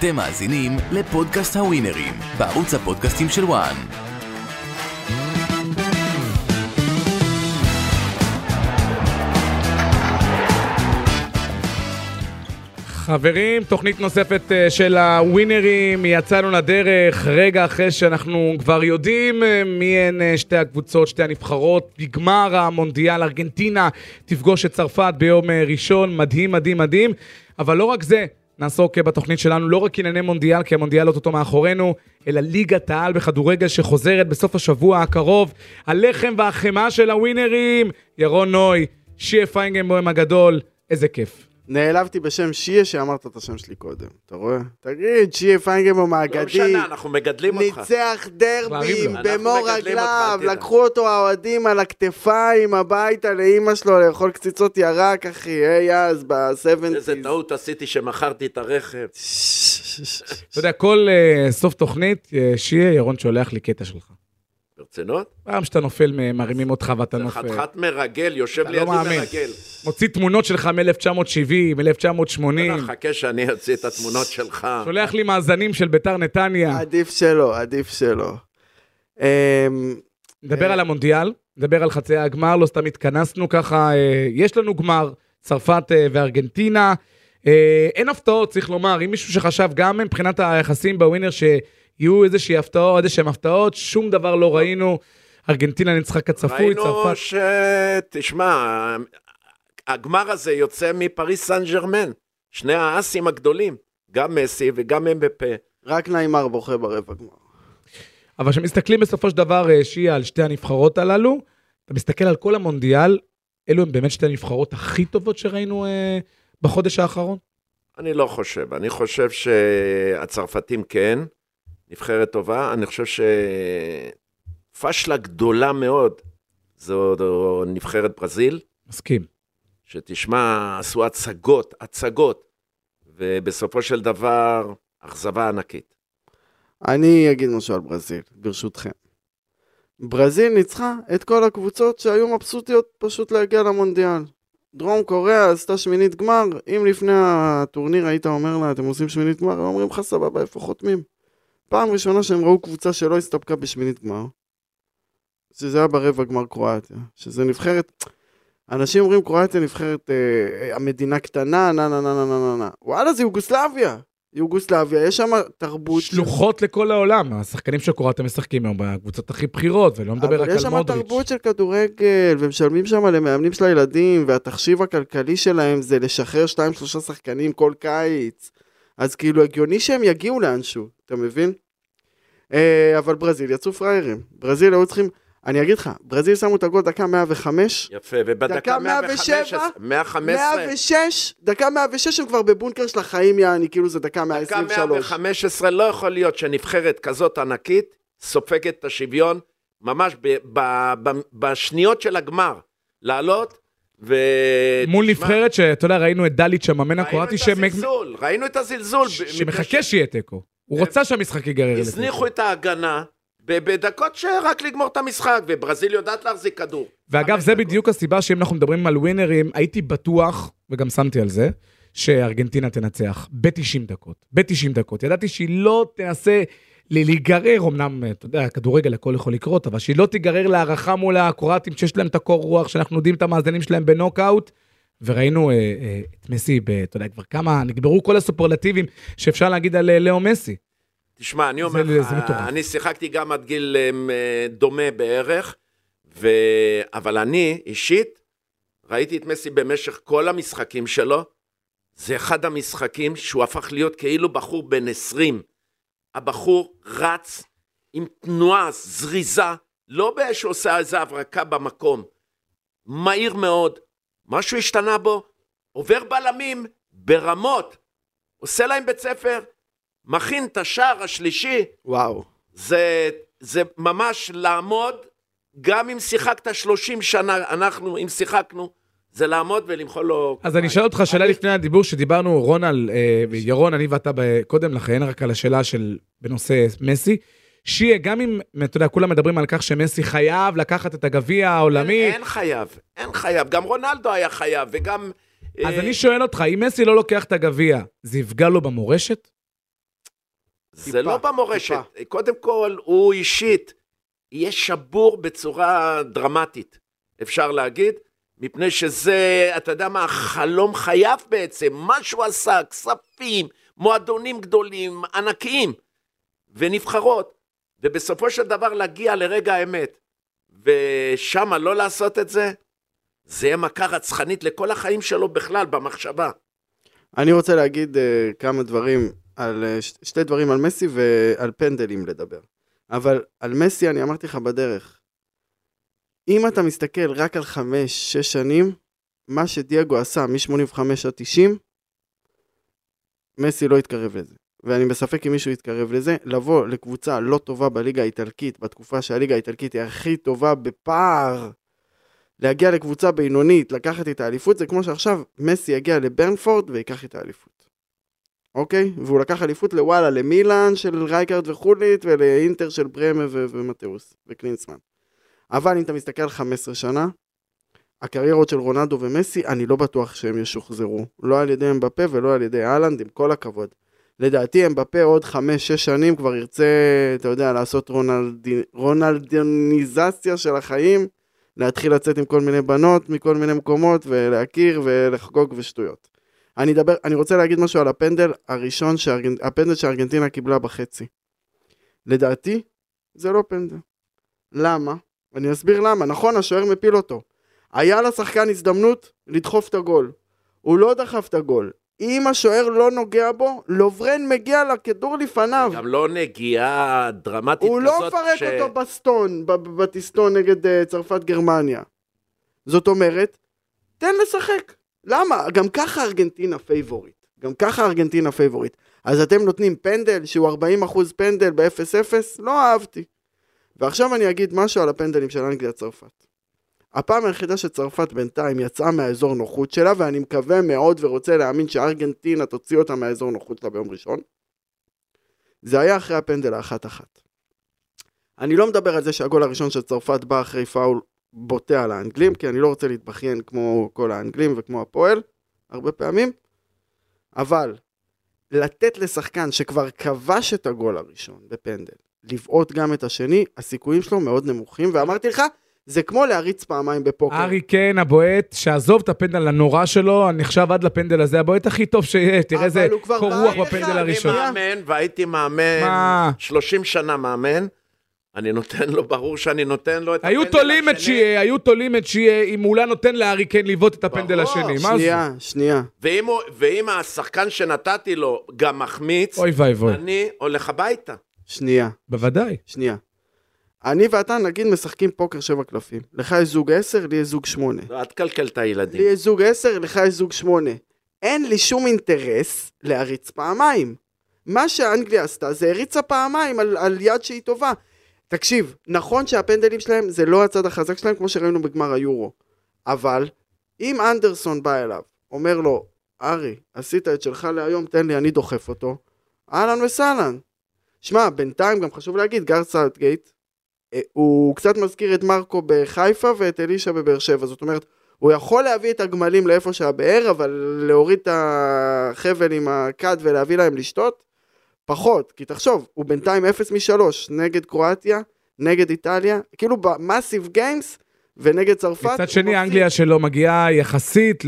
אתם מאזינים לפודקאסט הווינרים, בערוץ הפודקאסטים של וואן. חברים, תוכנית נוספת אה, של הווינרים, יצאנו לדרך רגע אחרי שאנחנו כבר יודעים אה, מי הן אה, שתי הקבוצות, שתי הנבחרות. בגמר המונדיאל, ארגנטינה תפגוש את צרפת ביום ראשון, מדהים, מדהים, מדהים. אבל לא רק זה, נעסוק בתוכנית שלנו לא רק ענייני מונדיאל, כי המונדיאל אוטוטו מאחורינו, אלא ליגת העל בכדורגל שחוזרת בסוף השבוע הקרוב. הלחם והחמאה של הווינרים, ירון נוי, שיה פיינגנבוים הגדול, איזה כיף. נעלבתי בשם שיה שאמרת את השם שלי קודם, אתה רואה? תגיד, שיה פיינגנבוים האגדי. לא משנה, אנחנו מגדלים אותך. ניצח דרבים במו רגליו. לקחו אותו האוהדים על הכתפיים הביתה לאימא שלו לאכול קציצות ירק, אחי, היי אז, ב-70's. איזה טעות עשיתי שמכרתי את הרכב. אתה יודע, כל uh, סוף תוכנית, uh, שיה, ירון שולח לי קטע שלך. ברצינות? פעם שאתה נופל, מרימים אותך ואתה זה נופל. חתיכת מרגל, יושב אתה לא לידי מאמין. מרגל. מוציא תמונות שלך מ-1970, מ-1980, לא, חכה שאני אוציא את התמונות שלך. שולח לי מאזנים של ביתר נתניה. עדיף שלא, עדיף שלא. אמ, נדבר אה. על המונדיאל, נדבר על חצי הגמר, לא סתם התכנסנו ככה, אה, יש לנו גמר, צרפת אה, וארגנטינה. אה, אין הפתעות, צריך לומר, אם מישהו שחשב גם מבחינת היחסים בווינר שיהיו איזושהי הפתעות, איזשהם הפתעות, שום דבר לא ראינו. ארגנטינה ניצחה כצפוי, ראינו צרפת. ש... תשמע, הגמר הזה יוצא מפריס סן ג'רמן. שני האסים הגדולים, גם מסי וגם אמבפה. רק ניימר בוכה ברבע גמר. אבל כשמסתכלים בסופו של דבר, אה, שיעה, על שתי הנבחרות הללו, אתה מסתכל על כל המונדיאל, אלו הם באמת שתי הנבחרות הכי טובות שראינו אה, בחודש האחרון? אני לא חושב, אני חושב שהצרפתים כן, נבחרת טובה, אני חושב שפשלה גדולה מאוד זו נבחרת ברזיל, מסכים. שתשמע, עשו הצגות, הצגות, ובסופו של דבר, אכזבה ענקית. אני אגיד משהו על ברזיל, ברשותכם. ברזיל ניצחה את כל הקבוצות שהיו מבסוטיות פשוט להגיע למונדיאל. דרום קוריאה עשתה שמינית גמר, אם לפני הטורניר היית אומר לה, אתם עושים שמינית גמר, הם אומרים לך סבבה, איפה חותמים? פעם ראשונה שהם ראו קבוצה שלא הסתפקה בשמינית גמר, שזה היה ברבע גמר קרואטיה, שזה נבחרת, אנשים אומרים קרואטיה נבחרת אה, המדינה קטנה, נה נה נה נה נה נה נה, וואלה זה יוגוסלביה, יוגוסלביה, יש שם תרבות, של- שלוחות לכל העולם, השחקנים של קוראטה משחקים היום בקבוצות הכי בכירות, ולא מדבר רק אבל יש על שם מודריץ'. תרבות של כדורגל, ומשלמים שם למאמנים של הילדים, והתחשיב הכלכלי שלהם זה לשחרר שניים שלושה שחקנים כל קיץ. אז כאילו הגיוני שהם יגיעו לאנשהו, אתה מבין? אה, אבל ברזיל יצאו פראיירים. ברזיל היו צריכים, אני אגיד לך, ברזיל שמו את הגול דקה 105, יפה, ובדקה דקה 115, 107, 115, 106, דקה 106 הם כבר בבונקר של החיים יעני, כאילו זה דקה דקה 123. 115, לא יכול להיות שנבחרת כזאת ענקית סופגת את השוויון ממש ב, ב, ב, בשניות של הגמר. לעלות ו... מול תשמע, נבחרת שאתה יודע, ראינו את דליץ' המאמן ראינו הקרואטי את שמק- הזלזול, ראינו את הזלזול. ב- שמחכה מפני שיהיה תיקו. הוא רוצה שהמשחק ייגרר לתיקו. הזניחו את ההגנה בדקות שרק לגמור את המשחק, וברזיל יודעת להחזיק כדור. ואגב, זה דקות. בדיוק הסיבה שאם אנחנו מדברים על ווינרים, הייתי בטוח, וגם שמתי על זה, שארגנטינה תנצח ב-90 דקות. ב-90 דקות. ידעתי שהיא לא תנסה להיגרר, אמנם, אתה יודע, כדורגל הכל יכול לקרות, אבל שהיא לא תיגרר להערכה מול הקרואטים, שיש להם את הקור רוח, שאנחנו יודעים את המאזנים שלהם בנוקאוט. וראינו אה, אה, את מסי, ב- אתה יודע, כבר כמה, נגמרו כל הסופרלטיבים שאפשר להגיד על אה, לאו מסי. תשמע, אני אומר לך. אני שיחקתי גם עד גיל אמ, אה, דומה בערך, ו... אבל אני, אישית, ראיתי את מסי במשך כל המשחקים שלו. זה אחד המשחקים שהוא הפך להיות כאילו בחור בן 20. הבחור רץ עם תנועה זריזה, לא שהוא עושה איזה הברקה במקום. מהיר מאוד, משהו השתנה בו, עובר בלמים ברמות, עושה להם בית ספר, מכין את השער השלישי, וואו. זה, זה ממש לעמוד, גם אם שיחקת 30 שנה, אנחנו, אם שיחקנו, זה לעמוד ולמחוא לו... אז אני אשאל אותך שאלה אני- לפני הדיבור שדיברנו, רון, על אה, ירון, אני ואתה קודם לכן, רק על השאלה של בנושא מסי. שיה, גם אם, אתה יודע, כולם מדברים על כך שמסי חייב לקחת את הגביע העולמי, אין, אין חייב, אין חייב, גם רונלדו היה חייב, וגם... אז אה, אני שואל אותך, אם מסי לא לוקח את הגביע, זה יפגע לו במורשת? זה טיפה, לא במורשת. טיפה. קודם כל, הוא אישית יהיה שבור בצורה דרמטית, אפשר להגיד, מפני שזה, אתה יודע מה, חלום חייו בעצם, מה שהוא עשה, כספים, מועדונים גדולים, ענקיים, ונבחרות, ובסופו של דבר להגיע לרגע האמת, ושמה לא לעשות את זה, זה יהיה מכה רצחנית לכל החיים שלו בכלל, במחשבה. אני רוצה להגיד uh, כמה דברים, על, uh, שתי דברים על מסי ועל פנדלים לדבר. אבל על מסי אני אמרתי לך בדרך. אם אתה מסתכל רק על חמש, שש שנים, מה שדייגו עשה מ-85 עד 90, מסי לא התקרב לזה. ואני בספק אם מישהו יתקרב לזה, לבוא לקבוצה לא טובה בליגה האיטלקית, בתקופה שהליגה האיטלקית היא הכי טובה בפער, להגיע לקבוצה בינונית, לקחת את האליפות, זה כמו שעכשיו מסי יגיע לברנפורד ויקח את האליפות. אוקיי? והוא לקח אליפות לוואלה, למילאן של רייקרד וגוליט, ולאינטר של ברהמה ו- ומטאוס וקלינסמן. אבל אם אתה מסתכל על 15 שנה, הקריירות של רונלדו ומסי, אני לא בטוח שהם ישוחזרו. לא על ידי אמבפה ולא על ידי הולנד, עם כל הכבוד. לדעתי אמבפה עוד 5-6 שנים כבר ירצה, אתה יודע, לעשות רונלדי, רונלדיניזציה של החיים, להתחיל לצאת עם כל מיני בנות מכל מיני מקומות ולהכיר ולחגוג ושטויות. אני, אדבר, אני רוצה להגיד משהו על הפנדל הראשון, שארגנ... הפנדל שארגנטינה קיבלה בחצי. לדעתי, זה לא פנדל. למה? אני אסביר למה. נכון, השוער מפיל אותו. היה לשחקן הזדמנות לדחוף את הגול. הוא לא דחף את הגול. אם השוער לא נוגע בו, לוברן מגיע לכדור לפניו. גם לא נגיעה דרמטית הוא כזאת. לא מפרק אותו בסטון, בטיסטון נגד אה, צרפת גרמניה. זאת אומרת, תן לשחק. למה? גם ככה ארגנטינה פייבוריט. גם ככה ארגנטינה פייבוריט. אז אתם נותנים פנדל שהוא 40% פנדל ב-0-0? לא אהבתי. ועכשיו אני אגיד משהו על הפנדלים של אנגליה צרפת. הפעם היחידה שצרפת בינתיים יצאה מהאזור נוחות שלה, ואני מקווה מאוד ורוצה להאמין שארגנטינה תוציא אותה מהאזור נוחות שלה ביום ראשון, זה היה אחרי הפנדל האחת-אחת. אני לא מדבר על זה שהגול הראשון של צרפת בא אחרי פאול בוטה על האנגלים, כי אני לא רוצה להתבכיין כמו כל האנגלים וכמו הפועל, הרבה פעמים, אבל לתת לשחקן שכבר כבש את הגול הראשון בפנדל, לבעוט גם את השני, הסיכויים שלו מאוד נמוכים, ואמרתי לך, זה כמו להריץ פעמיים בפוקר. ארי קיין הבועט, שעזוב את הפנדל הנורא שלו, נחשב עד לפנדל הזה הבועט הכי טוב שיש, תראה איזה קור רוח בפנדל הראשון. אני מאמן, והייתי מאמן, מה? 30 שנה מאמן, אני נותן לו, ברור שאני נותן לו את היו הפנדל תולים את השני. שיהיה, היו תולים את שיהיה, אם הוא לא נותן לארי קיין לבעוט את הפנדל ברור, השני, מה זה? שנייה, שנייה. ואם, השחקן שנתתי לו גם מחמיץ, אוי ואבוי, אני הולך הביתה. שנייה, בוודאי. שנייה. אני ואתה נגיד משחקים פוקר שבע קלפים. לך יש זוג עשר, לי יש זוג שמונה. לא, את הילדים. לי יש זוג עשר, לך יש זוג שמונה. אין לי שום אינטרס להריץ פעמיים. מה שאנגליה עשתה זה הריצה פעמיים על, על יד שהיא טובה. תקשיב, נכון שהפנדלים שלהם זה לא הצד החזק שלהם כמו שראינו בגמר היורו. אבל אם אנדרסון בא אליו, אומר לו, הארי, עשית את שלך להיום, תן לי, אני דוחף אותו. אהלן וסהלן. שמע, בינתיים גם חשוב להגיד, גארת' סאות'גייט, אה, הוא קצת מזכיר את מרקו בחיפה ואת אלישע בבאר שבע. זאת אומרת, הוא יכול להביא את הגמלים לאיפה שהבאר, אבל להוריד את החבל עם הכד ולהביא להם לשתות? פחות, כי תחשוב, הוא בינתיים 0 מ-3 נגד קרואטיה, נגד איטליה, כאילו במאסיב גיימס ונגד צרפת. מצד שני, מפסיד. אנגליה שלו מגיעה יחסית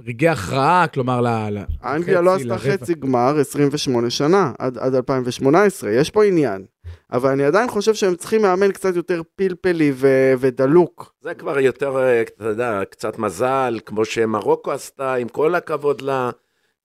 לרגעי הכרעה, כלומר, ל- אנגליה לא עשתה לרבע. חצי גמר 28 שנה, עד, עד 2018, יש פה עניין. אבל אני עדיין חושב שהם צריכים מאמן קצת יותר פלפלי ו- ודלוק. זה כבר יותר, אה, אתה יודע, קצת מזל, כמו שמרוקו עשתה, עם כל הכבוד לה.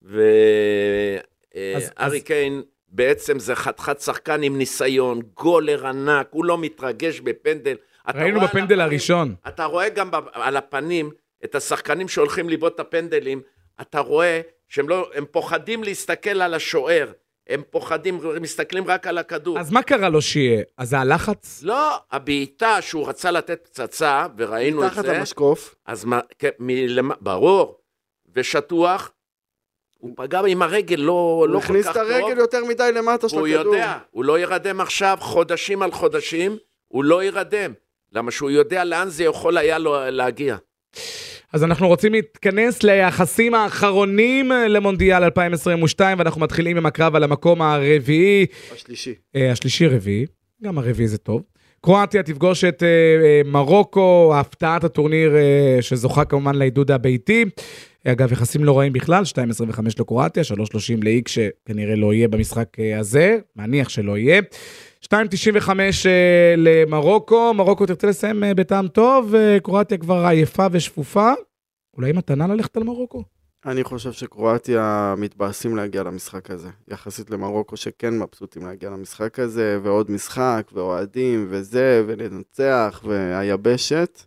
אז- וארי אז- קיין בעצם זה חתיכת שחקן עם ניסיון, גולר ענק, הוא לא מתרגש בפנדל. אתה ראינו בפנדל הפנים- הראשון. אתה רואה גם על הפנים את השחקנים שהולכים לבעוט את הפנדלים, אתה רואה שהם לא, הם פוחדים להסתכל על השוער, הם פוחדים, מסתכלים רק על הכדור. אז מה קרה לו שיהיה? אז זה הלחץ? לא, הבעיטה שהוא רצה לתת פצצה, וראינו את תחת זה, המשקוף. אז מה, כן, מלמ... ברור, ושטוח, הוא פגע עם הרגל לא, הוא לא כל הכניס כך את הרגל טוב, יותר מדי למטה של הוא הכדור. יודע, הוא לא ירדם עכשיו חודשים על חודשים, הוא לא ירדם, למה שהוא יודע לאן זה יכול היה לו להגיע. אז אנחנו רוצים להתכנס ליחסים האחרונים למונדיאל 2022, ואנחנו מתחילים עם הקרב על המקום הרביעי, השלישי. אה, השלישי-רביעי, גם הרביעי זה טוב. קרואטיה תפגוש את אה, אה, מרוקו, הפתעת הטורניר אה, שזוכה כמובן לעידוד הביתי. אגב, יחסים לא רעים בכלל, 2.25 לקרואטיה, 3.30 לאיק שכנראה לא יהיה במשחק אה, הזה, מניח שלא יהיה. 2.95 אה, למרוקו, מרוקו תרצה לסיים אה, בטעם טוב, קרואטיה כבר עייפה ושפופה. אולי מתנה ללכת על מרוקו? אני חושב שקרואטיה מתבאסים להגיע למשחק הזה, יחסית למרוקו שכן מבסוטים להגיע למשחק הזה, ועוד משחק, ואוהדים, וזה, ולנצח, והיבשת.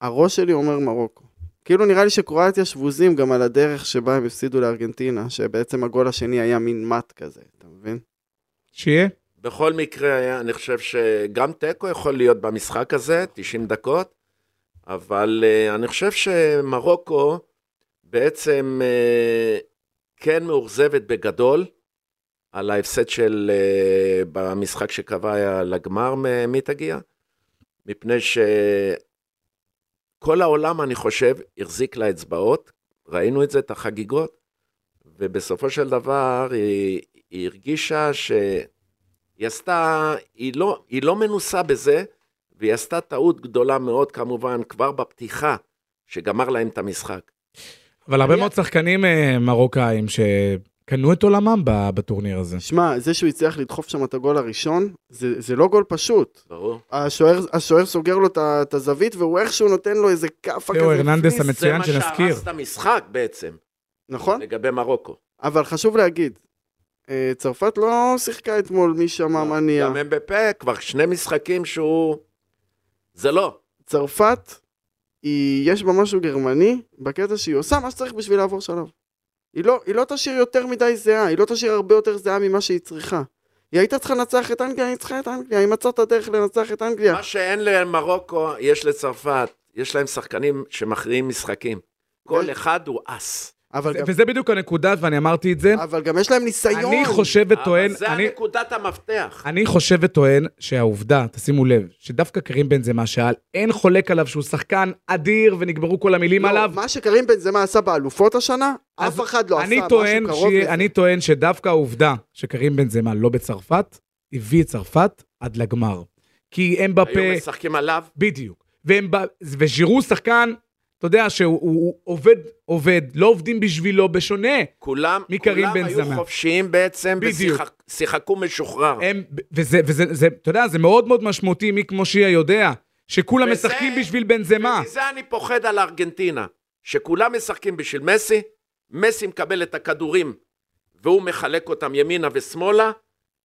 הראש שלי אומר מרוקו. כאילו נראה לי שקרואטיה שבוזים גם על הדרך שבה הם הפסידו לארגנטינה, שבעצם הגול השני היה מין מט כזה, אתה מבין? שיהיה? בכל מקרה, אני חושב שגם תיקו יכול להיות במשחק הזה, 90 דקות, אבל אה, אני חושב שמרוקו בעצם אה, כן מאוכזבת בגדול על ההפסד של, אה, במשחק שקבע לגמר, מי תגיע? מפני שכל העולם, אני חושב, החזיק לה אצבעות, ראינו את זה, את החגיגות, ובסופו של דבר היא, היא הרגישה שהיא עשתה, היא לא, היא לא מנוסה בזה, והיא עשתה טעות גדולה מאוד כמובן כבר בפתיחה, שגמר להם את המשחק. אבל הרבה מאוד שחקנים אה, מרוקאים שקנו את עולמם בטורניר הזה. שמע, זה שהוא הצליח לדחוף שם את הגול הראשון, זה, זה לא גול פשוט. ברור. השוער, השוער סוגר לו את הזווית, והוא איכשהו נותן לו איזה כאפה כזה. תיאו הרננדס פליס. מצוין זה מה שנזכיר. שהרס את המשחק בעצם, נכון? לגבי מרוקו. אבל חשוב להגיד, אה, צרפת לא שיחקה אתמול מי שמע מה נהיה. גם אמבפה, כבר שני משחקים שהוא... זה לא. צרפת, היא, יש בה משהו גרמני, בקטע שהיא עושה מה שצריך בשביל לעבור שלב. היא לא, היא לא תשאיר יותר מדי זהה, היא לא תשאיר הרבה יותר זהה ממה שהיא צריכה. היא הייתה צריכה לנצח את אנגליה, היא ניצחה את אנגליה, היא מצאה את הדרך לנצח את אנגליה. מה שאין למרוקו, יש לצרפת. יש להם שחקנים שמכריעים משחקים. כל אחד הוא אס. אבל גם, וזה בדיוק הנקודה, ואני אמרתי את זה. אבל גם יש להם ניסיון. אני חושב וטוען, אבל זה אני, הנקודת המפתח. אני חושב וטוען שהעובדה, תשימו לב, שדווקא קרים בנזמה שאל, אין חולק עליו שהוא שחקן אדיר ונגמרו כל המילים לא, עליו. מה שקרים בנזמה עשה באלופות השנה, אף אחד לא אני עשה טוען משהו קרוב ש- לזה. אני טוען שדווקא העובדה שקרים בנזמה לא בצרפת, הביא את צרפת עד לגמר. כי הם בפה, היו משחקים עליו. בדיוק. והם. וז'ירו שחקן, אתה יודע שהוא הוא, הוא עובד, עובד, לא עובדים בשבילו, בשונה. כולם, מקרים כולם היו. חופשיים בעצם. ושיחקו משוחרר. הם, וזה, וזה, זה, אתה יודע, זה מאוד מאוד משמעותי, מי כמו שיה יודע, שכולם וזה- משחקים בשביל בנזמה. ומזה אני פוחד על ארגנטינה, שכולם משחקים בשביל מסי, מסי מקבל את הכדורים והוא מחלק אותם ימינה ושמאלה,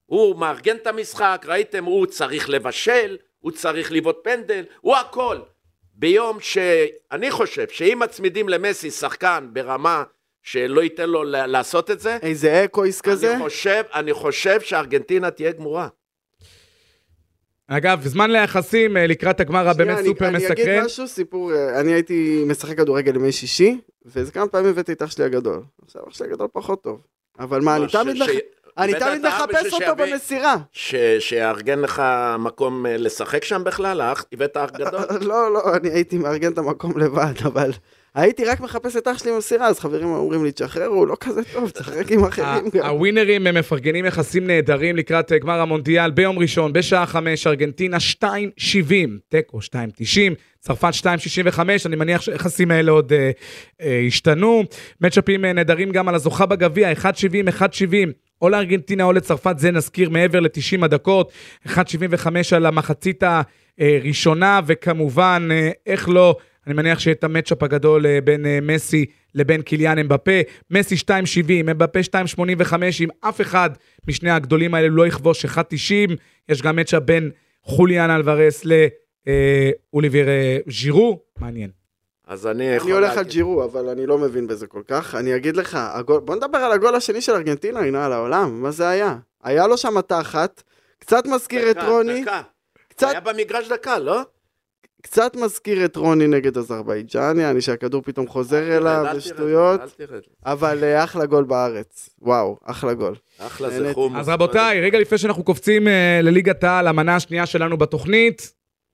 הוא מארגן את המשחק, ראיתם, הוא צריך לבשל, הוא צריך לבעוט פנדל, הוא הכל. ביום שאני חושב שאם מצמידים למסי שחקן ברמה שלא ייתן לו לעשות את זה, איזה אקויס כזה. אני חושב, אני חושב שארגנטינה תהיה גמורה. אגב, זמן ליחסים אה, לקראת הגמר הבאמת אני- סופר אני אגיד מסקרן. משהו, סיפור, אה, אני הייתי משחק כדורגל ימי שישי, ואיזה כמה פעמים הבאתי את אח שלי הגדול. עכשיו אח שלי הגדול פחות טוב. אבל מה, אני תמיד ש- אני תמיד האח מחפש אותו שיביא- במסירה. ש- שיארגן לך מקום אה, לשחק שם בכלל, האח, הבאת אח גדול? לא, לא, אני הייתי מארגן את המקום לבד, אבל הייתי רק מחפש את אח שלי במסירה, אז חברים אומרים לי, תשחרר, הוא לא כזה טוב, תשחק עם אחרים ה- גם. הווינרים הם מפרגנים יחסים נהדרים לקראת אה, גמר המונדיאל ביום ראשון, בשעה 5, ארגנטינה 2.70, תיקו 2.90, צרפת 2.65, אני מניח שהיחסים האלה עוד אה, אה, ישתנו. מצ'אפים אה, נהדרים גם על הזוכה בגביע, 1.70, 1.70. או לארגנטינה או לצרפת, זה נזכיר מעבר ל-90 הדקות, 1.75 על המחצית הראשונה, וכמובן, אה, איך לא, אני מניח שיהיה את המצ'אפ הגדול אה, בין אה, מסי לבין קיליאן אמבפה. מסי 2.70, אמבפה 2.85, אם אף אחד משני הגדולים האלה לא יכבוש 1.90, יש גם מצ'אפ בין חוליאן אלוורס לאוליביר ז'ירו, מעניין. אז אני יכול אני הולך על להגיד- ג'ירו, אבל אני לא מבין בזה כל כך. אני אגיד לך, הגול... בוא נדבר על הגול השני של ארגנטינה, הנה על העולם, מה זה היה? היה לו שם תחת, קצת מזכיר את דקה, רוני, דקה. קצת, היה במגרש דקה, לא? קצת מזכיר את רוני נגד אזרבייג'אן, יעני שהכדור פתאום חוזר אליו תרד. אבל אה, אחלה גול בארץ. וואו, אחלה גול. אחלה זה. חומוס. אז רבותיי, רגע לפני שאנחנו קופצים אה, לליגת העל, המנה השנייה שלנו בתוכנית,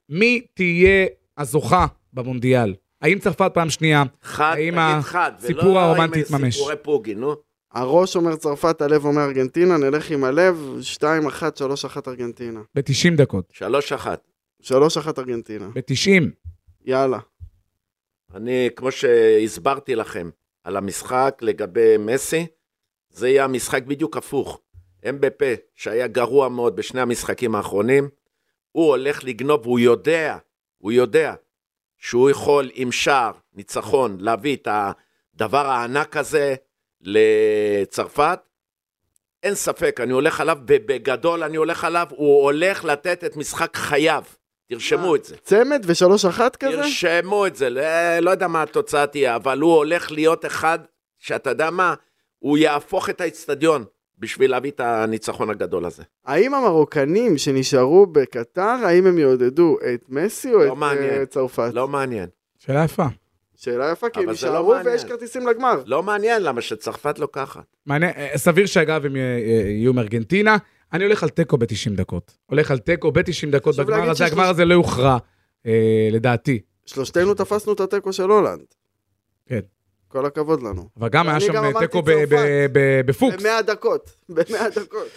מי תהיה הזוכה במונדיאל? האם צרפת פעם שנייה? חד, האם תגיד חד, הסיפור ולא הרומנטי עם יתממש? סיפורי פוגי, נו. הראש אומר צרפת, הלב אומר ארגנטינה, נלך עם הלב, 2-1, 3-1 ארגנטינה. ב-90 דקות. שלוש אחת. 3-1 ארגנטינה. ב-90. יאללה. אני, כמו שהסברתי לכם על המשחק לגבי מסי, זה יהיה המשחק בדיוק הפוך. אמבפה, שהיה גרוע מאוד בשני המשחקים האחרונים, הוא הולך לגנוב, והוא יודע, הוא יודע, שהוא יכול עם שער, ניצחון, להביא את הדבר הענק הזה לצרפת. אין ספק, אני הולך עליו, ובגדול אני הולך עליו, הוא הולך לתת את משחק חייו. תרשמו את זה. צמד ושלוש אחת כזה? תרשמו את זה, לא, לא יודע מה התוצאה תהיה, אבל הוא הולך להיות אחד, שאתה יודע מה, הוא יהפוך את האצטדיון בשביל להביא את הניצחון הגדול הזה. האם המרוקנים שנשארו בקטר, האם הם יעודדו את מסי או לא את מעניין. אה, צרפת? לא מעניין. שאלה יפה. שאלה יפה, כי הם לא יישארו מעניין. ויש כרטיסים לגמר. לא מעניין, למה שצרפת לוקחת. מעניין, אה, סביר שאגב הם אה, אה, יהיו מארגנטינה. אני הולך על תיקו ב-90 דקות. הולך על תיקו ב-90 דקות בגמר הזה, ששלוש- הגמר הזה לא יוכרע, אה, לדעתי. שלושתנו תפסנו את התיקו של הולנד. כן. כל הכבוד לנו. אבל גם היה שם תיקו ב- ב- צרפת. ב- בפוקס. במאה דקות. במאה דקות.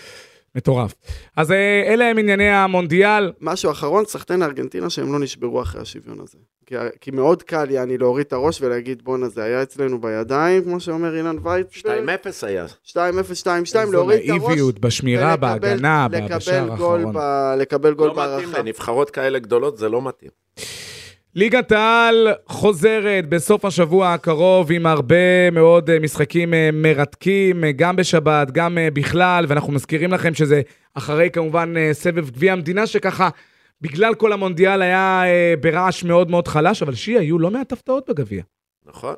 מטורף. אז אה, אלה הם ענייני המונדיאל. משהו אחרון, סחטיין ארגנטינה שהם לא נשברו אחרי השוויון הזה. כי, כי מאוד קל יעני להוריד את הראש ולהגיד בואנה זה היה אצלנו בידיים, כמו שאומר אילן וייצברג. 2-0 היה. 2-0, 2-2, איזו להוריד את הראש. נאיביות בשמירה, ולקבל- בהגנה, ב- לקבל בשער גול האחרון. ב- לקבל גול לא מתאים בהערכה. לנבחרות כאלה גדולות, זה לא מתאים. ליגת העל חוזרת בסוף השבוע הקרוב עם הרבה מאוד אה, משחקים אה, מרתקים, אה, גם בשבת, גם בכלל, ואנחנו מזכירים לכם שזה אחרי כמובן סבב גביע המדינה, שככה בגלל כל המונדיאל היה ברעש מאוד מאוד חלש, אבל שי, היו לא מעט הפתעות בגביע. נכון?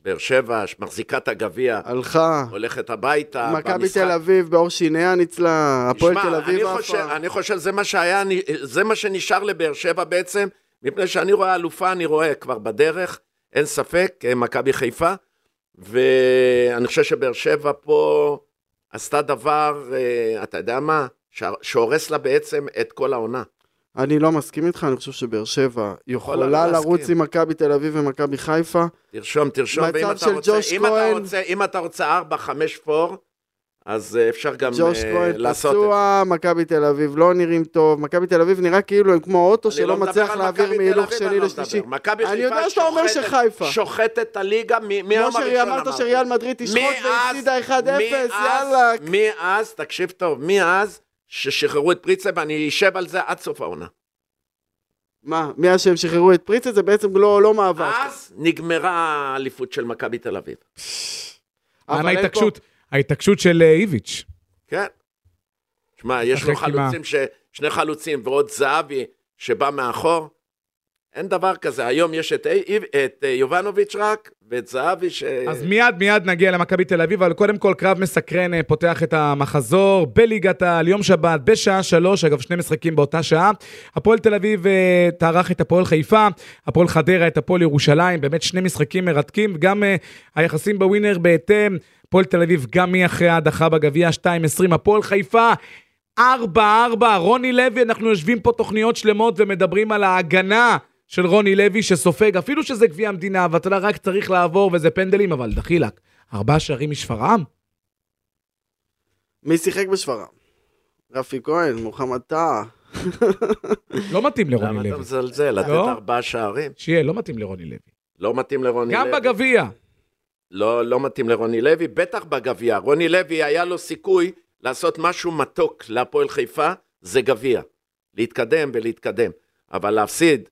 באר שבע, שמחזיקה את הגביע, הלכה. הולכת הביתה. מכבי. תל אביב בעור שיניה ניצלה, הפועל תל אביב אני חושב, עפה. אני חושב זה מה שהיה, זה מה שנשאר לבאר שבע בעצם, מפני שאני רואה אלופה, אני רואה כבר בדרך, אין ספק, אה, מכבי חיפה, ואני חושב שבאר שבע פה עשתה דבר, אה, אתה יודע מה, שהורס לה בעצם את כל העונה. אני לא מסכים איתך, אני חושב שבאר שבע יכולה לא לרוץ. עם מכבי תל אביב ומכבי חיפה. תרשום, תרשום, ואם אתה רוצה, אם אתה. רוצה, אם אתה רוצה 4, 5 פור, אז אה, אפשר גם ג'וש אה, כהן לעשות את זה. פצוע, מכבי תל אביב לא נראים טוב, מכבי תל אביב נראה כאילו הם כמו אוטו שלא לא מצליח להעביר מהילוך שני אני לא לשלישי. אני יודע שאתה אומר שחיפה. שוחטת את הליגה מהיום כמו הראשון שאמרת אמרתי. שריאל מדריד תשחוט והפסידה 1-0, מאז- יאללה. מאז, תקשיב טוב, מאז ששחררו את פריצה, ואני אשב על זה עד סוף העונה. מה, מאז שהם שחררו את פריצה זה בעצם לא לא מאבק. אז נגמרה האליפות של מכבי תל אביב. אבל מה אין פה- ההתעקשות? ההתעקשות של אה, איביץ'. כן. שמע, יש לו. חלוצים, ש... שני חלוצים ועוד זהבי שבא מאחור. אין דבר כזה. היום יש את, איב- את אה, יובנוביץ' רק, ואת זהבי ש... אז מיד מיד נגיע למכבי תל אביב, אבל קודם כל קרב מסקרן אה, פותח את המחזור בליגת העל, יום שבת בשעה שלוש, אגב שני משחקים באותה שעה. הפועל תל אביב תערך את הפועל חיפה, הפועל חדרה את הפועל ירושלים, באמת שני משחקים מרתקים, גם היחסים בווינר בהתאם, הפועל תל אביב גם מי אחרי ההדחה בגביע 2-20, הפועל חיפה. 4-4, רוני לוי, אנחנו יושבים פה תוכניות שלמות ומדברים על ההגנה של רוני לוי שסופג, אפילו שזה גביע המדינה, ואתה יודע, רק צריך לעבור וזה פנדלים, אבל דחילק, ארבעה שערים משפרעם? מי שיחק בשפרעם? רפי כהן, מוחמד טאה. לא מתאים לרוני למה אתה לוי. מזלזל? לתת לא? ארבעה שערים? שיהיה, לא מתאים לרוני לוי. לא מתאים לרוני גם לוי. בגביע. לא, לא מתאים לרוני לוי, בטח בגביע. רוני לוי היה לו סיכוי לעשות משהו מתוק להפועל חיפה, זה גביע. להתקדם ולהתקדם. אבל להפסיד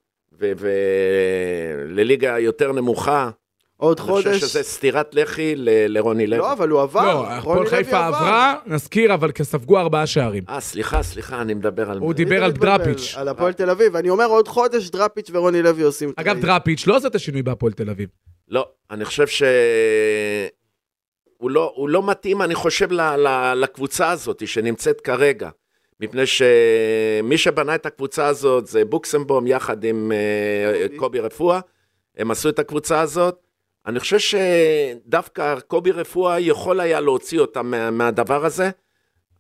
ולליגה יותר נמוכה, עוד אני חושב חודש. שזה סטירת לחי ל- לרוני לוי. לא, אבל הוא עבר. לא, הפועל חיפה עבר. עברה, נזכיר, אבל ספגו ארבעה שערים. אה, סליחה, סליחה, אני מדבר על... הוא דיבר על דראפיץ'. על הפועל תל אביב. אני אומר עוד חודש דראפיץ' ורוני לוי עושים... אגב. דראפיץ' לא עושה את השינוי בהפועל תל אביב. לא, אני חושב ש... הוא לא, הוא לא מתאים, אני חושב, ל, ל, לקבוצה הזאת שנמצאת כרגע. מפני שמי שבנה את הקבוצה הזאת זה בוקסמבום יחד עם אה, קובי. קובי רפואה. הם עשו את הקבוצה הזאת. אני חושב שדווקא קובי רפואה יכול היה להוציא אותם מה, מהדבר הזה,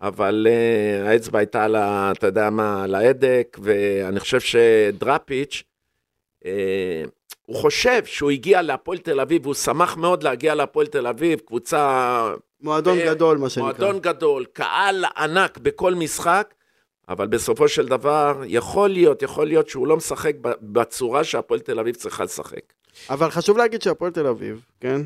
אבל uh, האצבע הייתה על ה... אתה יודע מה, על ההדק, ואני חושב שדראפיץ', uh, הוא חושב שהוא הגיע להפועל תל אביב, והוא שמח מאוד להגיע להפועל תל אביב, קבוצה... מועדון ב- גדול, מה שנקרא. מועדון גדול, קהל ענק בכל משחק, אבל בסופו של דבר, יכול להיות, יכול להיות שהוא לא משחק ב- בצורה שהפועל תל אביב צריכה לשחק. אבל חשוב להגיד שהפועל תל אביב, כן?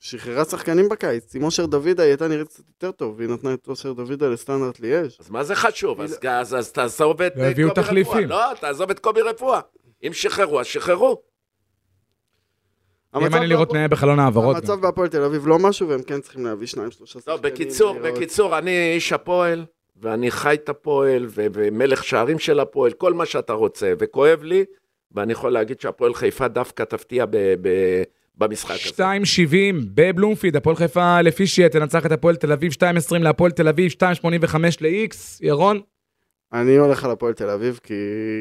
שחררה שחקנים בקיץ. עם אושר דוידה היא הייתה נראית קצת יותר טוב, והיא נתנה את אושר דוידה לסטנדרט ליאז'. אז מה זה חשוב? אז, אז, אז תעזוב את לא אה, קובי תחליפים. רפואה. לא, תעזוב את קובי רפואה. אם שחררו, אז שחררו. יהיה מעניין לראות תנאי בחלון העברות. המצב. בהפועל תל אביב לא משהו, והם כן צריכים להביא שניים, שלושה שחקנים. לא, בקיצור. בקיצור, אני איש הפועל, ואני חי את הפועל, ומלך שערים של הפועל, כל מה שאתה רוצה, וכואב לי, ואני יכול להגיד שהפועל חיפה דווקא תפתיע במשחק הזה. 2.70 בבלומפיד, הפועל חיפה לפי שיהיה, תנצח את הפועל תל אביב, 2.20 להפועל תל אביב, 2.85 ל-X, ירון, אני הולך על הפועל תל אביב, כי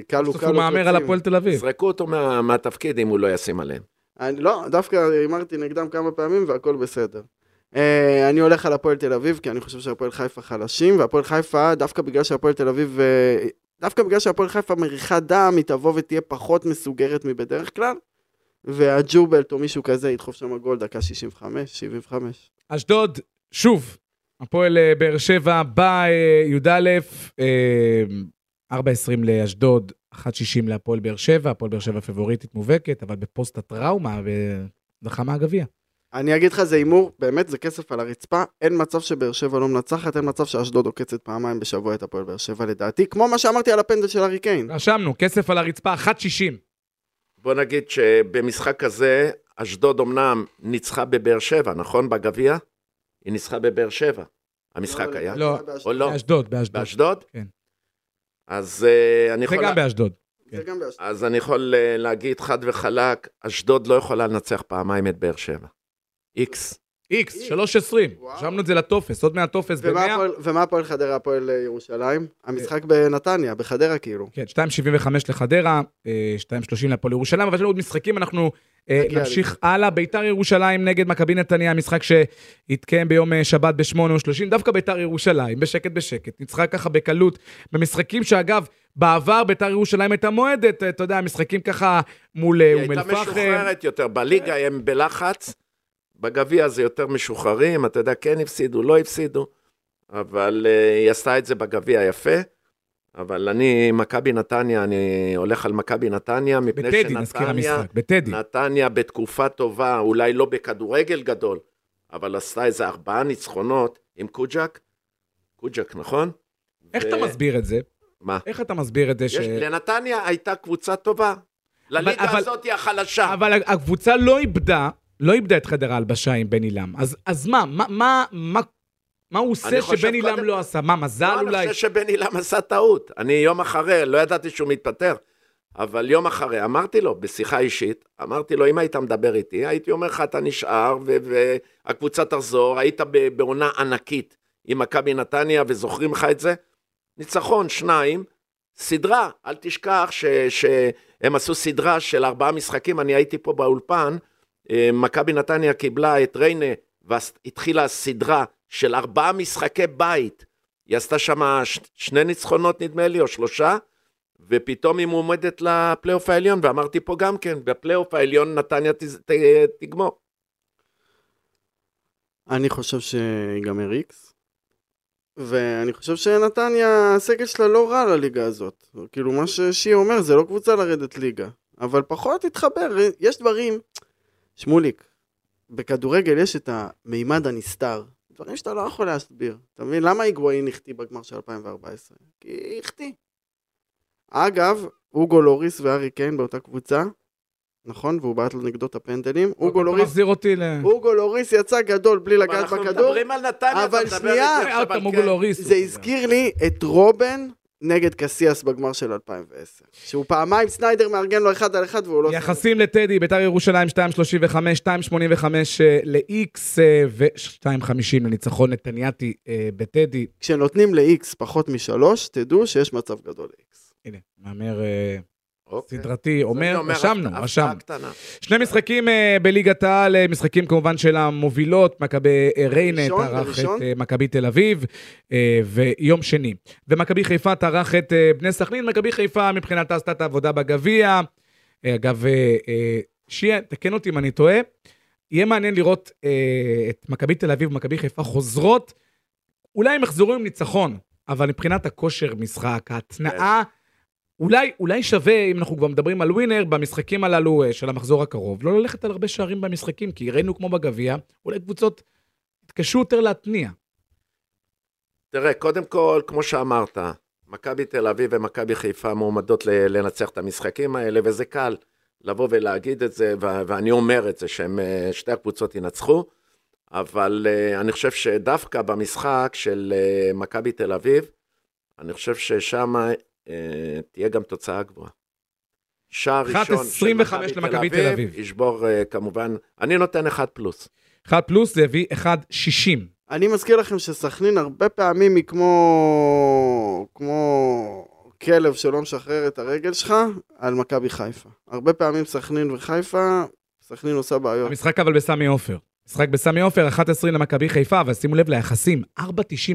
קל הוא בסוף קל הוא הוא מהמר על הפועל תל אביב. יזרקו אותו מה- מהתפקיד אם הוא לא ישים עליהם. אני, לא, דווקא הימרתי נגדם כמה פעמים והכל בסדר. Uh, אני הולך על הפועל תל אביב, כי אני חושב שהפועל חיפה חלשים, והפועל חיפה, דווקא בגלל שהפועל תל אביב, uh, דווקא בגלל שהפועל חיפה מריחה דם, היא תבוא ותהיה פחות מסוגרת מבדרך כלל, והג'ובלט או מישהו כזה ידחוף שם גול דקה 65, 75. אשדוד, שוב, הפועל אה, באר שבע בי"א, אה, 4.20 לאשדוד, 1.60 להפועל באר שבע, הפועל באר שבע פיבוריטית מובהקת, אבל בפוסט הטראומה, וזכה מהגביע. אני אגיד לך, זה הימור, באמת זה כסף על הרצפה, אין מצב שבאר שבע לא מנצחת, אין מצב שאשדוד עוקצת פעמיים בשבוע את הפועל באר שבע לדעתי, כמו מה שאמרתי על הפנדל של ארי קיין. רשמנו, כסף על הרצפה, 1.60. בוא נגיד שבמשחק הזה, אשדוד אמנם ניצחה בבאר שבע, נכון? בגביע? היא ניצחה בבאר שבע. המשחק לא, היה? לא. באשדוד. או לא? באשדוד, באשדוד. באשדוד? כן. אז אה, אני זה יכול... גם באשדוד. זה גם באשדוד. אז אני יכול אה, להגיד חד וחלק, אשדוד לא יכולה לנצח פעמיים את באר שבע. איקס. X, 3.20. וואו. רשמנו את זה לטופס, עוד מעט טופס ומה ב-100. הפועל- ומה הפועל חדרה, הפועל אה, ירושלים? המשחק בנתניה, בחדרה כאילו. כן, 2.75 לחדרה, אה, 2.30 להפועל ירושלים, אבל יש לנו עוד משחקים, אנחנו אה, נמשיך הלאה. ביתר ירושלים נגד מכבי נתניה, משחק שהתקיים ביום אה, שבת ב-8.30, דווקא ביתר ירושלים, בשקט בשקט, ניצחה ככה בקלות, במשחקים שאגב, בעבר ביתר ירושלים הייתה מועדת, אה, אתה יודע, משחקים ככה מול אה, היא אום הייתה אל-פחם. משוחררת יותר. בליגה הם בלחץ, בגביע זה יותר משוחררים, אתה יודע, כן הפסידו, לא הפסידו, אבל אה, היא עשתה את זה בגביע יפה. אבל אני, מכבי נתניה, אני הולך על מכבי נתניה, מפני בטדי, נזכיר שנתניה, המשחק, בטדי. נתניה בתקופה טובה, אולי לא בכדורגל גדול, אבל עשתה איזה ארבעה ניצחונות עם קוג'ק. קוג'ק, נכון? איך ו- אתה מסביר את זה? מה? איך אתה מסביר את זה ש... יש, לנתניה הייתה קבוצה טובה. לליגה אבל- הזאת היא החלשה. אבל הקבוצה לא איבדה, לא איבדה את חדרה הלבשה עם בן עילם. אז, אז מה, מה, מה, מה, מה הוא עושה שבן עילם קודם- לא עשה? מה, מזל לא, אולי? אני חושב שבן אילם עשה טעות. אני יום אחרי, לא ידעתי שהוא מתפטר, אבל יום אחרי, אמרתי לו, בשיחה אישית, אמרתי לו, אם היית מדבר איתי, הייתי אומר לך, אתה נשאר, והקבוצה תחזור, היית בעונה ענקית עם מכבי נתניה, וזוכרים לך את זה? ניצחון, שניים, סדרה, אל תשכח ש- שהם עשו סדרה של ארבעה משחקים, אני הייתי פה באולפן, מכבי נתניה קיבלה את ריינה, והתחילה סדרה של ארבעה משחקי בית. היא עשתה שם שני ניצחונות נדמה לי, או שלושה, ופתאום היא מועמדת לפלייאוף העליון, ואמרתי פה גם כן, בפלייאוף העליון נתניה ת- ת- תגמור. אני חושב שיגמר איקס. ואני חושב שנתניה, הסגל שלה לא רע לליגה הזאת. כאילו, מה ששי אומר, זה לא קבוצה לרדת ליגה. אבל פחות התחבר, יש דברים... שמוליק, בכדורגל יש את המימד הנסתר. דברים שאתה לא יכול להסביר. אתה מבין? למה היגואין החטיא בגמר של 2014? כי החטיא. אגב, אוגו לוריס וארי קיין באותה קבוצה, נכון? והוא בעט לו נגדו את הפנדלים. אוגו לוריס מחזיר אותי ל... אוגו לוריס יצא גדול בלי לגעת אנחנו בכדור. מדברים על נתניה, אבל אתה מדבר שנייה. איתי עכשיו עוד על. אוגו לוריס. זה הזכיר לי את רובן נגד קסיאס בגמר של 2010. שהוא פעמיים סניידר מארגן לו אחד על אחד והוא לא... יחסים לטדי, ביתר ירושלים 2.35, 2.85 אה, ל-X ו-2.50 לניצחון נתניאתי אה, בטדי. כשנותנים ל-X פחות משלוש, תדעו שיש מצב גדול ל-X. הנה, מהמר אה, אוקיי. סדרתי, אומר, אני רשמנו. שני משחקים אה, בליגת העל, אה, משחקים כמובן של המובילות, מכבי אה, ריינה תערך? את מכבי תל אביב, ויום שני. ומכבי חיפה תערך את בני סכנין, מכבי חיפה מבחינתה עשתה את העבודה בגביע. אגב, שיהיה, תקן אותי אם אני טועה, יהיה מעניין לראות את מכבי תל אביב ומכבי חיפה חוזרות, אולי הם יחזרו עם ניצחון, אבל מבחינת הכושר משחק, ההתנעה, אולי, אולי שווה, אם אנחנו כבר מדברים על ווינר, במשחקים הללו אה, של המחזור הקרוב, לא ללכת על הרבה שערים במשחקים, כי ראינו כמו בגביע, אולי קבוצות יתקשו יותר להתניע. תראה, קודם כל, כמו שאמרת, מכבי תל אביב ומכבי חיפה מועמדות לנצח את המשחקים האלה, וזה קל לבוא ולהגיד את זה, ואני אומר את זה, שהם, אה, שתי הקבוצות ינצחו, אבל אה, אני חושב שדווקא במשחק של מכבי תל אביב, אני חושב ששם תהיה גם תוצאה גבוהה. שער 1.25 ראשון של מכבי תל אביב. ישבור אה, כמובן, אני נותן 1 פלוס. 1 פלוס זה יביא 1.60. אני מזכיר לכם שסכנין הרבה פעמים היא כמו... כמו כלב שלא משחרר את הרגל שלך על מכבי חיפה. הרבה פעמים סכנין וחיפה, סכנין עושה בעיות. המשחק אבל בסמי עופר. משחק בסמי עופר, 11 למכבי חיפה, אבל שימו לב ליחסים, 4.90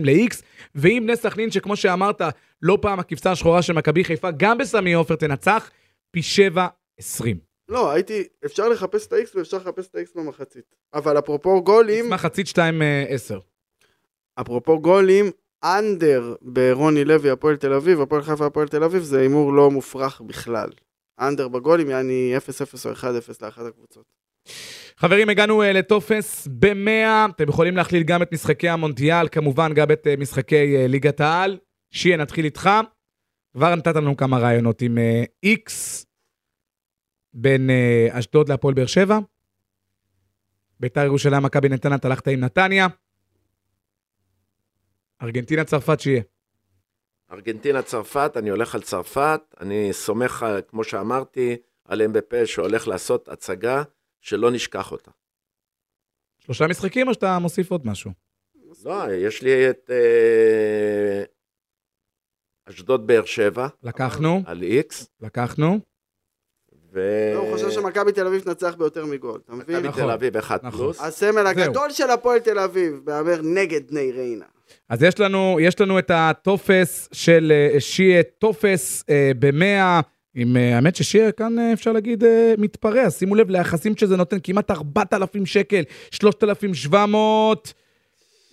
ל-X, ואם בני סכנין, שכמו שאמרת, לא פעם הכבשה השחורה של מכבי חיפה, גם בסמי עופר תנצח, פי 7.20. לא, הייתי... אפשר לחפש את ה-X ואפשר לחפש את ה-X במחצית. אבל אפרופו גולים, מחצית 2.10. אפרופו גולים, אנדר ברוני לוי, הפועל תל אביב, הפועל חיפה, הפועל תל אביב, זה הימור לא מופרך בכלל. אנדר בגולים, יעני 0-0 או 1-0 לאחת הקבוצות. חברים, הגענו uh, לטופס ב-100, אתם יכולים להכליל גם את משחקי המונדיאל, כמובן גם את uh, משחקי uh, ליגת העל. שיה, נתחיל איתך. כבר נתת לנו כמה רעיונות עם uh, X בין uh, אשדוד להפועל באר שבע. ביתר ירושלים, מכבי נתניה, אתה הלכת עם נתניה. ארגנטינה, צרפת, שיהיה. ארגנטינה, צרפת, אני הולך על צרפת, אני סומך, כמו שאמרתי, על אמבפה שהולך לעשות הצגה שלא נשכח אותה. שלושה משחקים או שאתה מוסיף עוד משהו? לא, יש לי את אה, אשדוד באר שבע, לקחנו, על איקס, לקחנו. ו... לא, הוא חושב שמכבי תל אביב תנצח ביותר מגול, אתה מבין? מכבי נכון, תל אביב 1 נכון. פלוס. הסמל זהו. הגדול של הפועל תל אביב, מהמר נגד בני ריינה. אז יש לנו, יש לנו את הטופס של אה, שיה, טופס אה, במאה, עם, אה, האמת ששיה כאן אה, אפשר להגיד אה, מתפרע, שימו לב ליחסים שזה נותן, כמעט 4,000 שקל, 3,700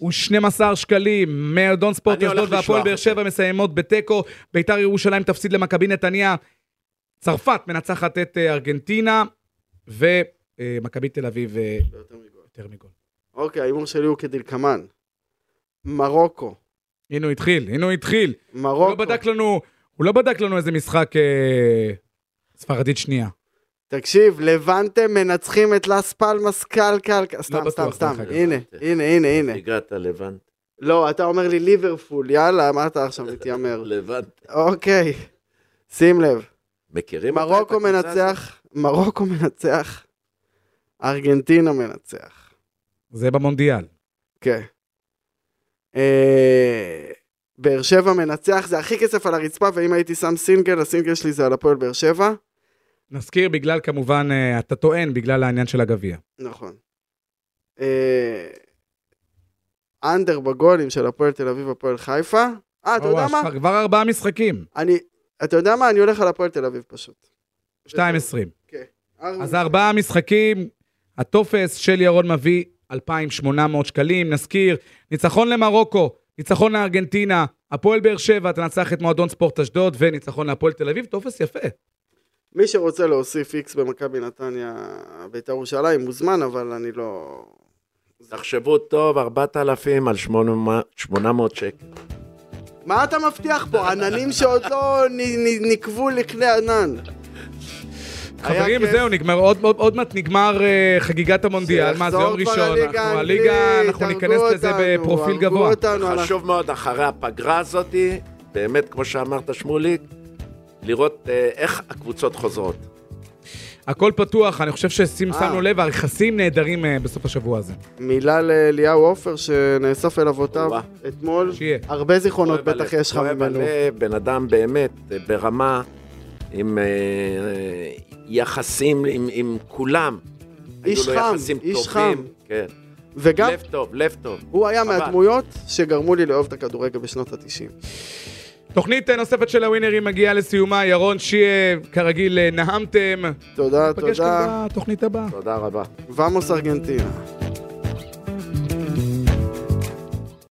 ו-12 שקלים. מועדון ספורט אשדוד והפועל באר שבע מסיימות בתיקו, ביתר ירושלים תפסיד למכבי נתניה, צרפת מנצחת את ארגנטינה, ומכבי תל אביב. יותר מגול. אוקיי, ההימור שלי הוא כדלקמן. מרוקו. הנה הוא התחיל, הנה הוא התחיל. הוא מרוקו. לא בדק לנו, הוא לא בדק לנו איזה משחק אה, ספרדית שנייה. תקשיב, לבנטה מנצחים את לס פלמאס קל קל קל. סתם, בטוח, סתם, סתם. הנה, הנה, הנה, הנה. הגעת לבנט. לא, אתה אומר לי ליברפול, יאללה, מה אתה עכשיו מתיימר? לבנט. אוקיי, שים לב. מכירים אותה, מרוקו? מנצח, מרוקו מנצח, ארגנטינה מנצח. זה במונדיאל. כן. אה, באר שבע מנצח, זה הכי כסף על הרצפה, ואם הייתי שם סינגל, הסינגל שלי זה על הפועל באר שבע. נזכיר בגלל, כמובן, אה, אתה טוען בגלל העניין של הגביע. נכון. אה, אנדר בגולים של הפועל תל אביב, הפועל חיפה. אה, אתה יודע מה? כבר- ארבעה משחקים, אני, אתה יודע מה? אני הולך על הפועל תל אביב פשוט. 2.20. כן. אז ארבעה משחקים, הטופס של ירון מביא 2,800 שקלים. נזכיר, ניצחון למרוקו, ניצחון לארגנטינה, הפועל באר שבע תנצח את מועדון ספורט אשדוד, וניצחון להפועל תל אביב, טופס יפה. מי שרוצה להוסיף איקס במכבי נתניה, בית"ר ירושלים, מוזמן, אבל אני לא... תחשבו טוב, 4,000 על 800 800 שקל. מה אתה מבטיח פה? עננים שעוד לא נ- נ- נקבו לכלי ענן. חברים. זהו, נגמר, עוד, עוד, עוד מעט נגמר אה, חגיגת המונדיאל. מה, זה יום ראשון, אנחנו הליגה, אנחנו ניכנס לזה אותנו, בפרופיל הרגו גבוה. אותנו, אנחנו- חשוב מאוד אחרי הפגרה הזאתי, באמת, כמו שאמרת שמוליק, לראות אה, איך הקבוצות חוזרות. הכל פתוח, אני חושב ששים אה. שמנו לב, היחסים נהדרים בסוף השבוע הזה. מילה לאליהו עופר שנאסף אל אבותיו. אתמול. שיהיה. הרבה זיכרונות בטח יש לך ממנו. בן אדם באמת ברמה, עם אה, יחסים עם, עם כולם. איש היו לו חם, יחסים איש טובים, חם. כן. וגם לב טוב, לב טוב. הוא היה חבל. מהדמויות שגרמו לי לאהוב את הכדורגל בשנות ה-90. תוכנית אה, נוספת של הווינרים מגיעה לסיומה, ירון שיהיה, כרגיל, אה, נהמתם. תודה, נפגש תודה. כאן בתוכנית הבאה. תודה רבה. ואמוס ארגנטינה.